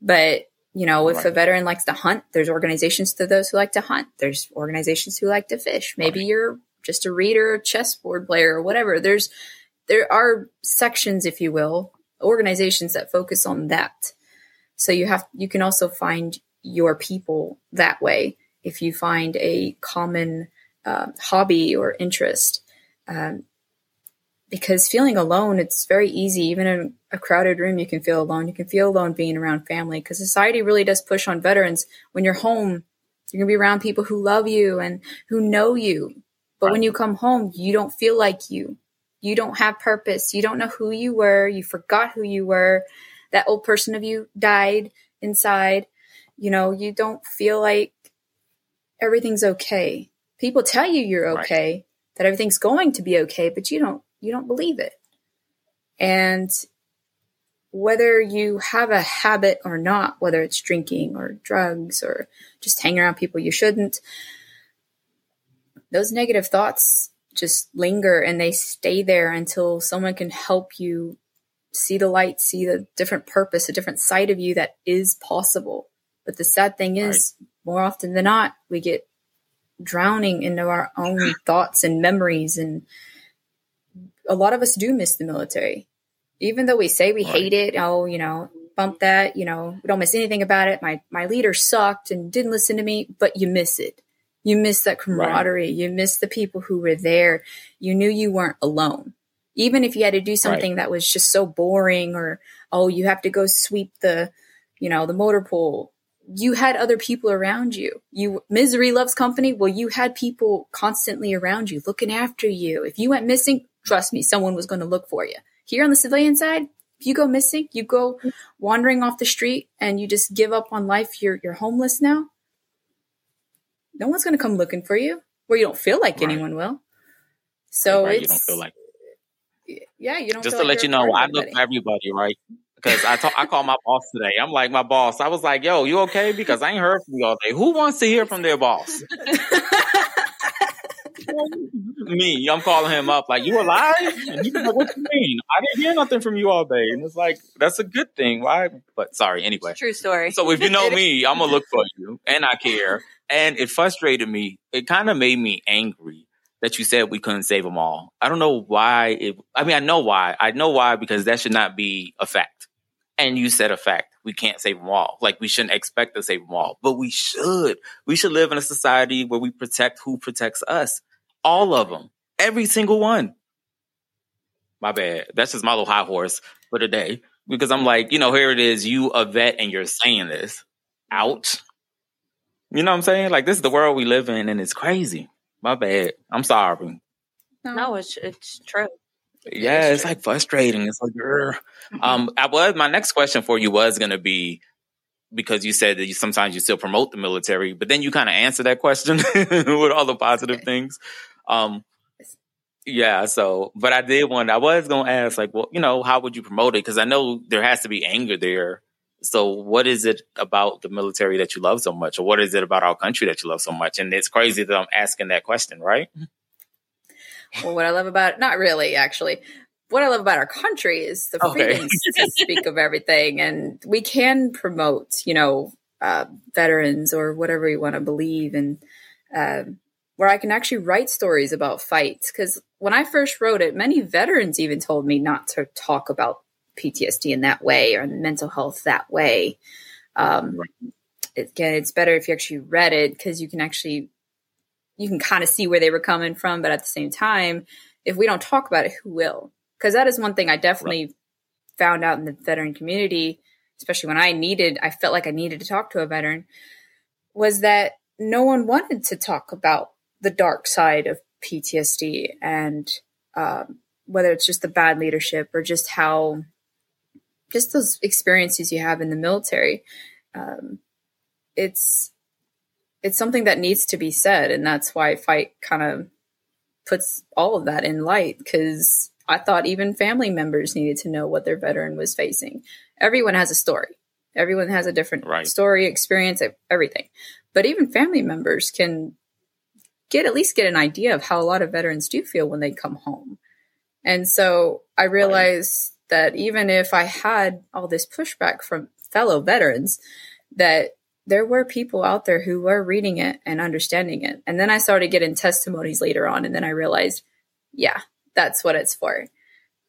but you know, if a veteran likes to hunt, there's organizations to those who like to hunt. There's organizations who like to fish. Maybe Right. you're just a reader, a chessboard player, or whatever. There's there are sections, if you will, organizations that focus on that. So you have you can also find your people that way if you find a common uh, hobby or interest. Um, because feeling alone, it's very easy. Even in a crowded room, you can feel alone. You can feel alone being around family because society really does push on veterans. When you're home, you're going to be around people who love you and who know you. But when you come home, you don't feel like you. You don't have purpose. You don't know who you were. You forgot who you were. That old person of you died inside. You know, you don't feel like everything's okay. People tell you you're Right. okay, that everything's going to be okay, but you don't you don't believe it. And whether you have a habit or not, whether it's drinking or drugs or just hanging around people you shouldn't, those negative thoughts just linger and they stay there until someone can help you see the light, see the different purpose, a different side of you that is possible. But the sad thing is, more often than not, we get drowning into our own thoughts and memories. And a lot of us do miss the military. Even though we say we Right. hate it, oh, you know, bump that, you know, we don't miss anything about it. My my leader sucked and didn't listen to me, but you miss it. You miss that camaraderie. You miss the people who were there. You knew you weren't alone. Even if you had to do something that was just so boring or oh, you have to go sweep the, you know, the motor pool. You had other people around you. You misery loves company. Well, you had people constantly around you looking after you. If you went missing, trust me, someone was going to look for you. Here on the civilian side, if you go missing, you go wandering off the street and you just give up on life, you're you're homeless now. No one's going to come looking for you, Where you don't feel like Right. anyone will. So Right, it's you don't feel like yeah, you don't just to like let you know, I look for everybody, right? Because I talk, I called my boss today. I'm like, my boss. I was like, yo, you okay? Because I ain't heard from you all day. Who wants to hear from their boss? Me. I'm calling him up like, you alive? And he's like, what you mean? I didn't hear nothing from you all day. And it's like, that's a good thing. Why? But sorry, anyway. True story. So if you know me, I'm gonna look for you, and I care. And it frustrated me. It kind of made me angry that you said we couldn't save them all. I don't know why. It, I mean, I know why. I know why because that should not be a fact. And you said a fact. We can't save them all. Like we shouldn't expect to save them all, but we should. We should live in a society where we protect who protects us. All of them. Every single one. My bad. That's just my little high horse for the day. Because I'm like, you know, here it is, you a vet and you're saying this. Out. You know what I'm saying? Like this is the world we live in and it's crazy. My bad. I'm sorry. no, it's it's true. Yeah, it's like frustrating. It's like, "Grr." um, I was my next question for you was gonna be because you said that you sometimes you still promote the military, but then you kind of answer that question with all the positive Okay. things. Um, yeah, so but I did want I was gonna ask like, well, you know, how would you promote it? Because I know there has to be anger there. So what is it about the military that you love so much, or what is it about our country that you love so much? And it's crazy that I'm asking that question, right? Well, what I love about not really actually. What I love about our country is the Okay. freedoms to speak of everything, and we can promote, you know, uh, veterans or whatever you want to believe, and um, where I can actually write stories about fights. Because when I first wrote it, many veterans even told me not to talk about PTSD in that way or mental health that way. Um, Again, it's better if you actually read it because you can actually you can kind of see where they were coming from, but at the same time, if we don't talk about it, who will? Because that is one thing I definitely found out in the veteran community, especially when I needed, I felt like I needed to talk to a veteran, was that no one wanted to talk about the dark side of PTSD and um, whether it's just the bad leadership or just how, just those experiences you have in the military. Um, it's it's something that needs to be said and that's why fight kind of puts all of that in light because i thought even family members needed to know what their veteran was facing. Everyone has a story. Everyone has a different Right. story experience everything. But even family members can get at least get an idea of how a lot of veterans do feel when they come home. And so i realized that even if i had all this pushback from fellow veterans that there were people out there who were reading it and understanding it. And then I started getting testimonies later on, and then I realized, yeah, that's what it's for.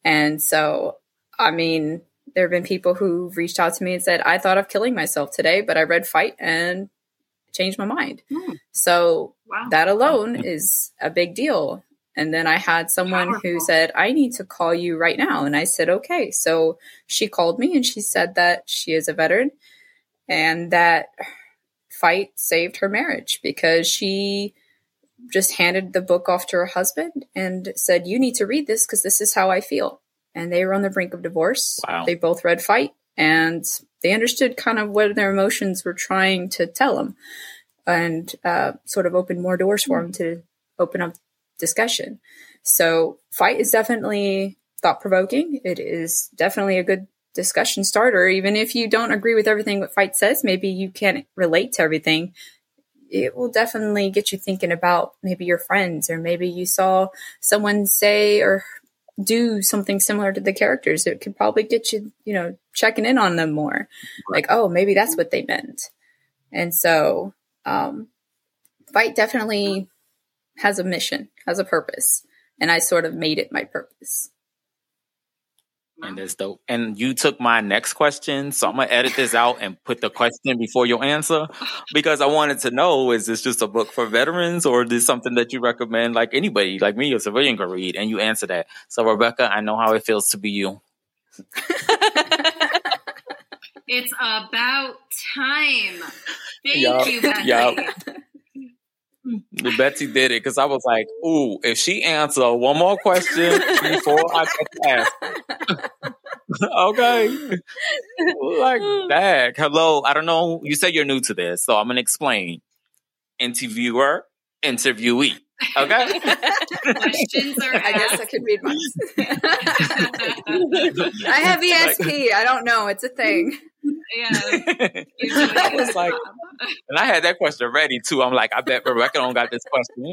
And so, I mean, there have been people who reached out to me and said, I thought of killing myself today, but I read Fight and changed my mind. Hmm. So Wow. that alone is a big deal. And then I had someone who said, I need to call you right now. And I said, okay. So she called me and she said that she is a veteran and that fight saved her marriage because she just handed the book off to her husband and said, You need to read this because this is how I feel. And they were on the brink of divorce. Wow. They both read Fight and they understood kind of what their emotions were trying to tell them and uh, sort of opened more doors for them to open up discussion. So, Fight is definitely thought provoking. It is definitely a good discussion starter. Even if you don't agree with everything what Fight says, maybe you can't relate to everything. It will definitely get you thinking about maybe your friends, or maybe you saw someone say or do something similar to the characters. It could probably get you, you know, checking in on them more. Like, oh, maybe that's what they meant. And so, um, fight definitely has a mission, has a purpose, and I sort of made it my purpose. And that's dope. And you took my next question, so I'm gonna edit this out and put the question before your answer because I wanted to know: is this just a book for veterans, or is this something that you recommend, like anybody, like me, a civilian, could read? And you answer that. So, Rebecca, I know how it feels to be you. It's about time. Thank Yup, you, Betsy. yup. Betsy did it because I was like, "Ooh, if she answer one more question before I get to ask, her." okay, like that." Hello, I don't know. You said you're new to this, so I'm gonna explain. Interviewer, interviewee. Okay. Questions are I guess I asked. could read mine. I have ESP. I don't know. It's a thing. yeah. You're doing I a was like, and I had that question ready too. I'm like, I bet Rebecca don't got this question.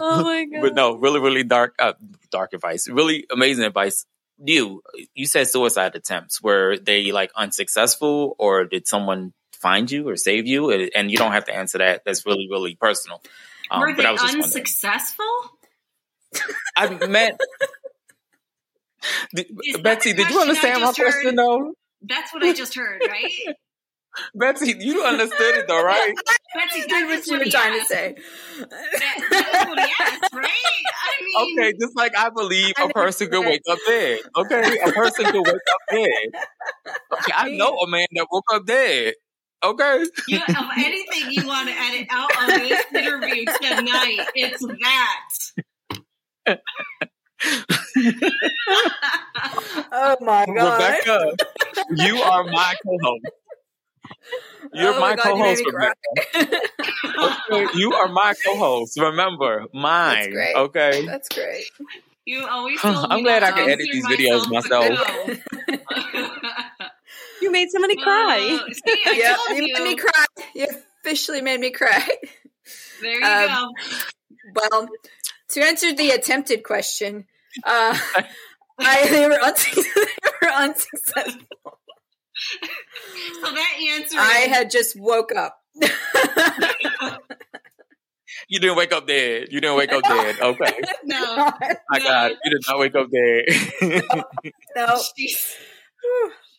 oh my god. but no, really, really dark, uh, dark advice. Really amazing advice. You, you said suicide attempts. Were they like unsuccessful, or did someone find you or save you? And you don't have to answer that. That's really, really personal. Um, Were they I was just unsuccessful? I meant. Did- Betsy, did you understand my heard? question though? That's what I just heard, right? Betsy, you understood it though, right? Betsy, that's what you were trying to say. That, that's what he asked, right? I mean, Okay, just like I believe a person could wake up dead. Okay, a person could wake up dead. Okay, I know a man that woke up dead. Okay, you, of anything you want to edit out of this interview tonight, it's that. Oh my god. Rebecca, you are my co-host. You're Oh my, my God, you co-host, me cry. Rebecca. Okay, you are my co-host. Remember, mine. great. Okay. That's great. You always I'm glad I can edit these videos myself, but you made somebody cry. Uh, see, I Yep, told you you. made me cry. You officially made me cry. There you Um, go. Well, to answer the attempted question, uh, I they were, unsuc- they were unsuccessful. So that answer I is had just woke up. You didn't wake up dead. You didn't wake up dead. Okay. no. My God, you did not wake up dead. no. She's,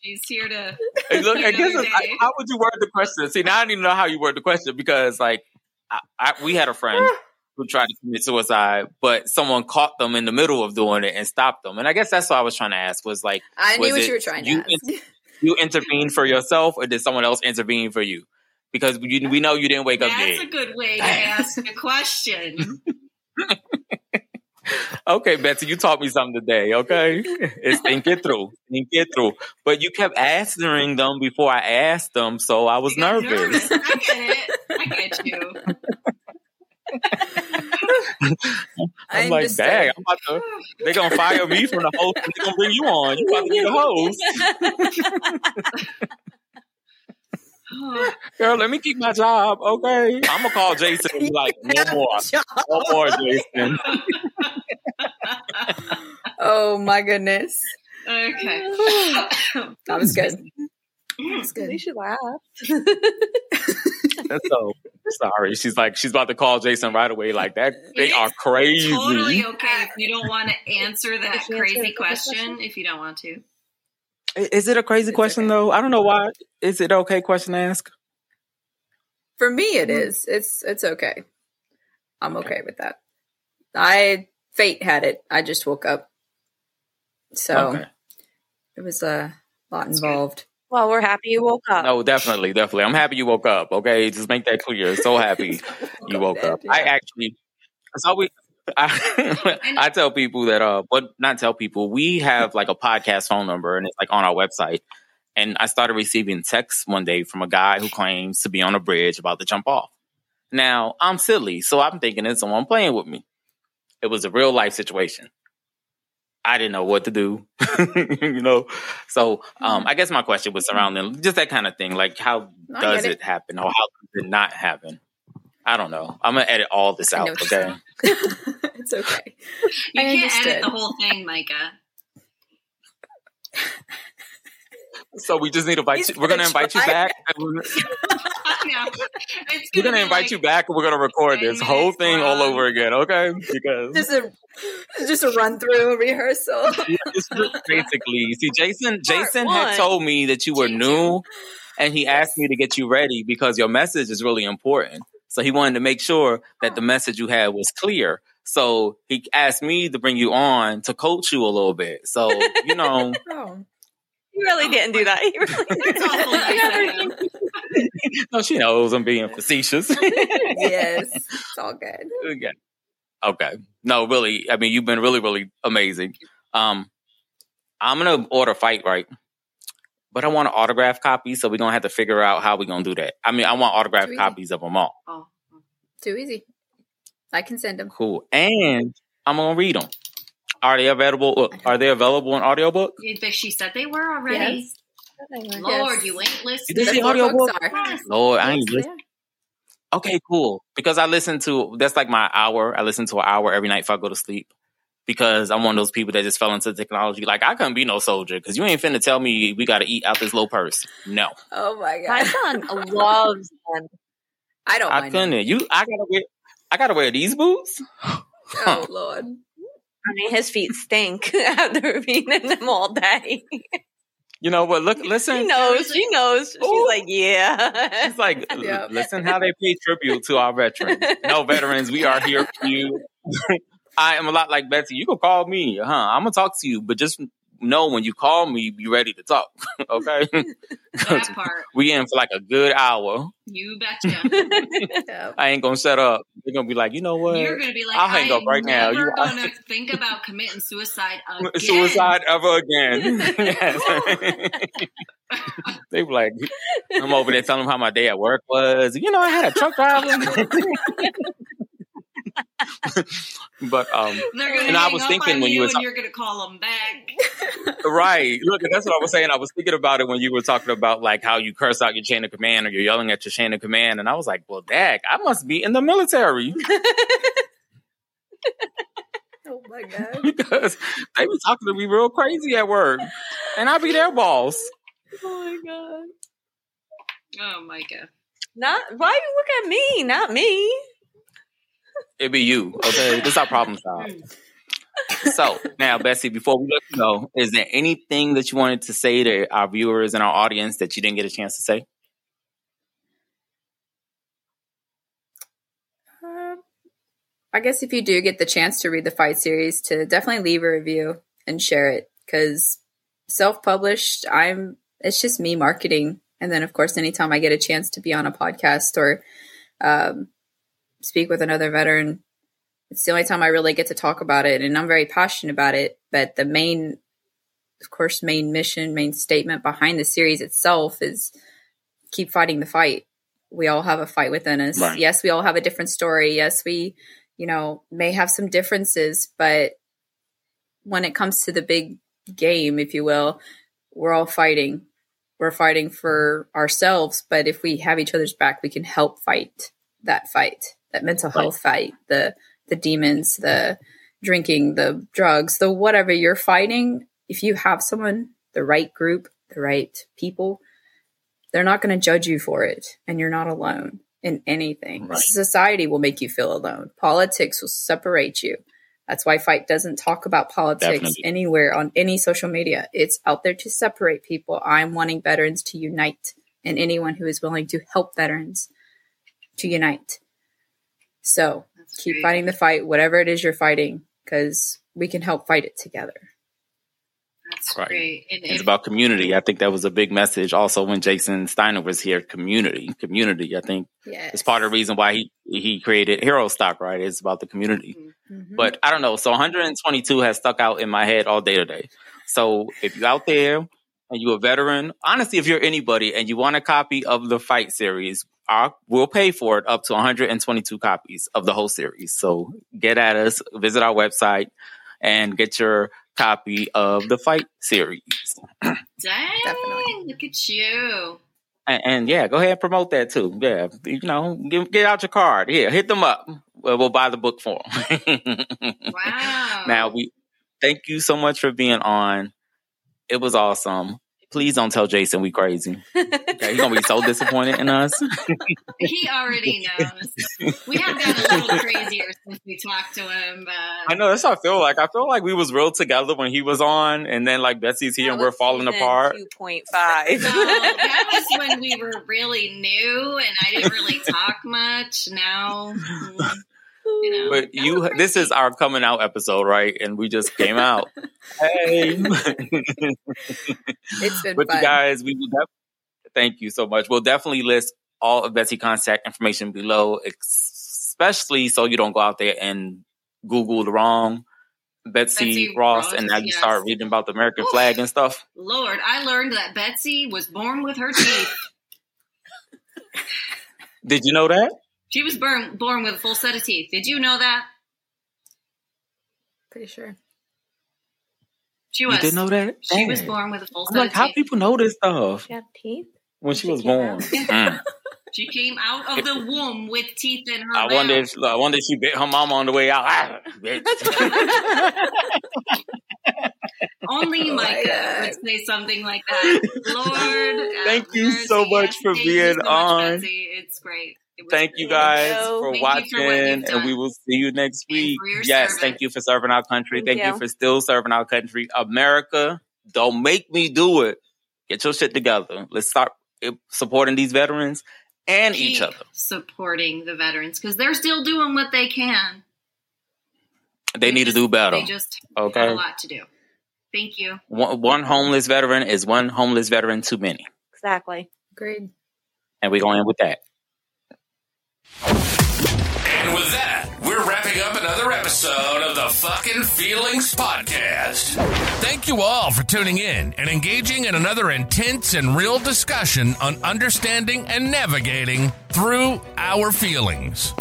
she's here to. Hey, look, I guess Another it's, day. how would you word the question? See, now I need to know how you word the question because, like, I, I, we had a friend ah. who tried to commit suicide, but someone caught them in the middle of doing it and stopped them. And I guess that's what I was trying to ask was like, I knew what it you were trying to you ask. you intervened for yourself or did someone else intervene for you? Because you, we know you didn't wake up That's a good way to ask a question. Okay, Betsy, you taught me something today. Okay, it's think it through, think it through. But you kept answering them before I asked them, so I was You got nervous. I get it. I get you. I I'm like, understand. dang, I'm about to. They gonna fire me from the host. They're gonna bring you on. You're about to be the host, Oh, girl. Let me keep my job, okay? I'm gonna call Jason and be like, no more, no more, Jason. oh my goodness. okay. That was good. Mm. That was At good. least you laughed. So sorry. She's like, she's about to call Jason right away. Like that, they are crazy. Totally okay if you don't want to answer that Did she answer crazy question. question? If you don't want to, I- Is it a crazy It's question okay. though? I don't know why. Is it okay question to ask? For me, it is. It's it's okay. I'm okay with that. I fate had it. I just woke up, so Okay. it was a lot involved. Well, we're happy you woke up. No, definitely, definitely. I'm happy you woke up. Okay, just make that clear. So happy you woke up. I actually, so we, I, I tell people that, uh, but not tell people. We have like a podcast phone number, and it's like on our website. And I started receiving texts one day from a guy who claims to be on a bridge about to jump off. Now I'm silly, so I'm thinking it's someone playing with me. It was a real life situation. I didn't know what to do, you know. So um, I guess my question was surrounding just that kind of thing, like how does get it. happen or how does it not happen? I don't know. I'm gonna edit all this out. know what you're Okay. it's okay. you I can't understood. edit the whole thing, Micah. So we just need to invite He's you. We're gonna gonna invite you back. and We're we're gonna invite like- you back, and we're gonna record this whole thing all over again. Okay? Because Just a just a run through rehearsal. Yeah, it's basically, see, Jason, Jason one. had told me that you were Team new, and he asked me to get you ready because your message is really important. So he wanted to make sure that the message you had was clear. So he asked me to bring you on to coach you a little bit. So you know, Oh. He really didn't do that. He really That's awful nice no, she knows I'm being facetious. yes, it's all good. okay. Okay. No, really. I mean, you've been really, really amazing. Um, I'm gonna order fight right, but I want an autograph copy, so we're gonna have to figure out how we're gonna do that. I mean, I want autograph copies of them all. Oh. Too easy. I can send them. Cool. And I'm gonna read them. Are they available? uh, Are they available in audiobook? You She said they were already. Yes. Lord, Yes. you ain't You listening. did The say audiobook? are. Yes. Lord, I ain't Yes, listen. Okay, cool. Because I listen to that's like my hour. I listen to an hour every night before I go to sleep. Because I'm one of those people that just fell into technology. Like I couldn't be no soldier because you ain't finna tell me we got to eat out this low purse. No, Oh my god, My god. son loves them. I don't I mind. couldn't. them. You, I gotta wear. I gotta wear these boots. Oh lord. I mean, his feet stink after being in them all day. You know what? Look, listen. She knows. She knows. She's like, yeah. It's like, l- listen how they pay tribute to our veterans. No veterans, we are here for you. I am a lot like Betsy. You can call me, huh? I'm gonna talk to you, but just know when you call me, be ready to talk. okay? That part. we in for like a good hour. You betcha. Yeah. I ain't gonna shut up. They're gonna be like, you know what? You're gonna be like, I'll hang I up right am now. You're gonna think about committing suicide again. Suicide ever again. yes. they be like, I'm over there telling them how my day at work was. You know, I had a truck driver. but um, They're gonna And I was up thinking when you you were and you're gonna call them back. right. Look, that's what I was saying. I was thinking about it when you were talking about like how you curse out your chain of command or you're yelling at your chain of command, and I was like, well, dag, I must be in the military Oh my god. because they be talking to me real crazy at work, and I be their boss. oh my god. Oh, Micah. Not why you look at me, not me. It be you. Okay, this is our problem child. So now, Betsy, before we let you go, is there anything that you wanted to say to our viewers and our audience that you didn't get a chance to say? Um, I guess if you do get the chance to read the fight series, to definitely leave a review and share it because self-published, I'm it's just me marketing, and then of course, anytime I get a chance to be on a podcast or um, speak with another veteran, it's the only time I really get to talk about it, and I'm very passionate about it. But the main, of course, main mission, main statement behind the series itself is keep fighting the fight. We all have a fight within us. Right. Yes, we all have a different story. Yes, we, you know, may have some differences, but when it comes to the big game, if you will, we're all fighting. We're fighting for ourselves, but if we have each other's back, we can help fight that fight, that mental health fight, the the demons, the drinking, the drugs, the whatever you're fighting. If you have someone, the right group, the right people, they're not going to judge you for it, and you're not alone in anything. Right. Society will make you feel alone. Politics will separate you. That's why Fight doesn't talk about politics Definitely. anywhere on any social media. It's out there to separate people. I'm wanting veterans to unite and anyone who is willing to help veterans to unite. So That's keep great. fighting the fight, whatever it is you're fighting, because we can help fight it together. That's Right. great. And It's if- about community. I think that was a big message. Also, when Jason Steiner was here, community, community. I think Yes. it's part of the reason why he he created Hero Stock. Right? It's about the community. Mhm. But I don't know. So 122 has stuck out in my head all day today. So if you're out there and you're a veteran, honestly, if you're anybody and you want a copy of the fight series, i we'll pay for it up to 122 copies of the whole series. So get at us, visit our website, and get your copy of the fight series. dang, Definitely. look at you. And, and yeah, go ahead and promote that too. Yeah, you know, give, get out your card. Yeah, hit them up. We'll, we'll buy the book for them. Wow. Now we thank you so much for being on. It was awesome. Please don't tell Jason we crazy. Okay, he's gonna be so disappointed in us. He already knows. We have gotten a little crazier since we talked to him. But I know that's how I feel like. I feel like we was real together when he was on, and then like Betsy's here and we're falling apart. Two point five. So that was when we were really new and I didn't really talk much. Now, mm, you know, But you, this is our coming out episode, right? And we just came out. hey, It's been but fun. you guys, we will def- thank you so much. We'll definitely list all of Betsy contact information below, especially so you don't go out there and Google the wrong Betsy, Betsy Ross, Ross, and now you yes. start reading about the American Oof. flag and stuff. Lord, I learned that Betsy was born with her teeth. Did you know that? She was born born with a full set of teeth. Did you know that? Pretty sure. She You was. did know that? She was born with a full I'm set like, of how teeth. people know this stuff you have teeth? when she She was born? Mm. She came out of the womb with teeth in her I mouth. wonder if I wonder if she bit her mama on the way out. Ah. Only Oh Micah God. would say something like that. Lord, Thank you so much for being so on. Betsy. It's great. It was Thank you guys Thank for you. watching, for and we will see you next week. Yes, service. thank you for serving our country. Thank Thank, you. you. for still serving our country. America, don't make me do it. Get your shit together. Let's start eh, supporting these veterans and each other. supporting the veterans because they're still doing what they can. They need to do better. They just have Okay. a lot to do. Thank you. One, one homeless veteran is one homeless veteran too many, Exactly. Agreed. and we're going to end with that. And with that, we're wrapping up another episode of the Fucking Feelings Podcast. Thank you all for tuning in and engaging in another intense and real discussion on understanding and navigating through our feelings.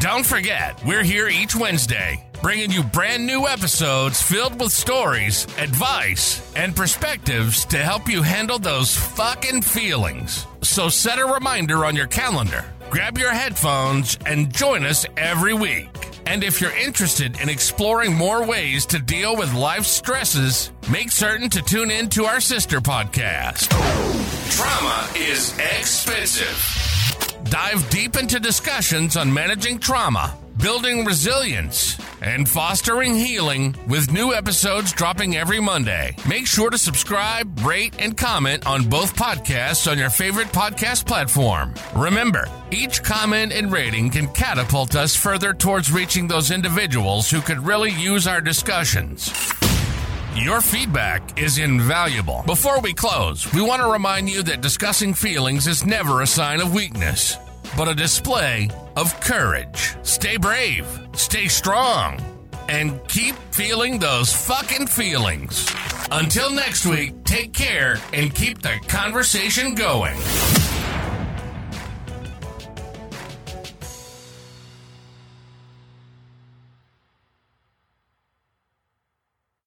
Don't forget, we're here each Wednesday, bringing you brand new episodes filled with stories, advice, and perspectives to help you handle those fucking feelings. So set a reminder on your calendar, grab your headphones, and join us every week. And if you're interested in exploring more ways to deal with life's stresses, make certain to tune in to our sister podcast. Trauma is expensive. Dive deep into discussions on managing trauma, building resilience, and fostering healing with new episodes dropping every Monday. Make sure to subscribe, rate, and comment on both podcasts on your favorite podcast platform. Remember, each comment and rating can catapult us further towards reaching those individuals who could really use our discussions. Your feedback is invaluable. Before we close, we want to remind you that discussing feelings is never a sign of weakness, but a display of courage. Stay brave, stay strong, and keep feeling those fucking feelings. Until next week, take care and keep the conversation going.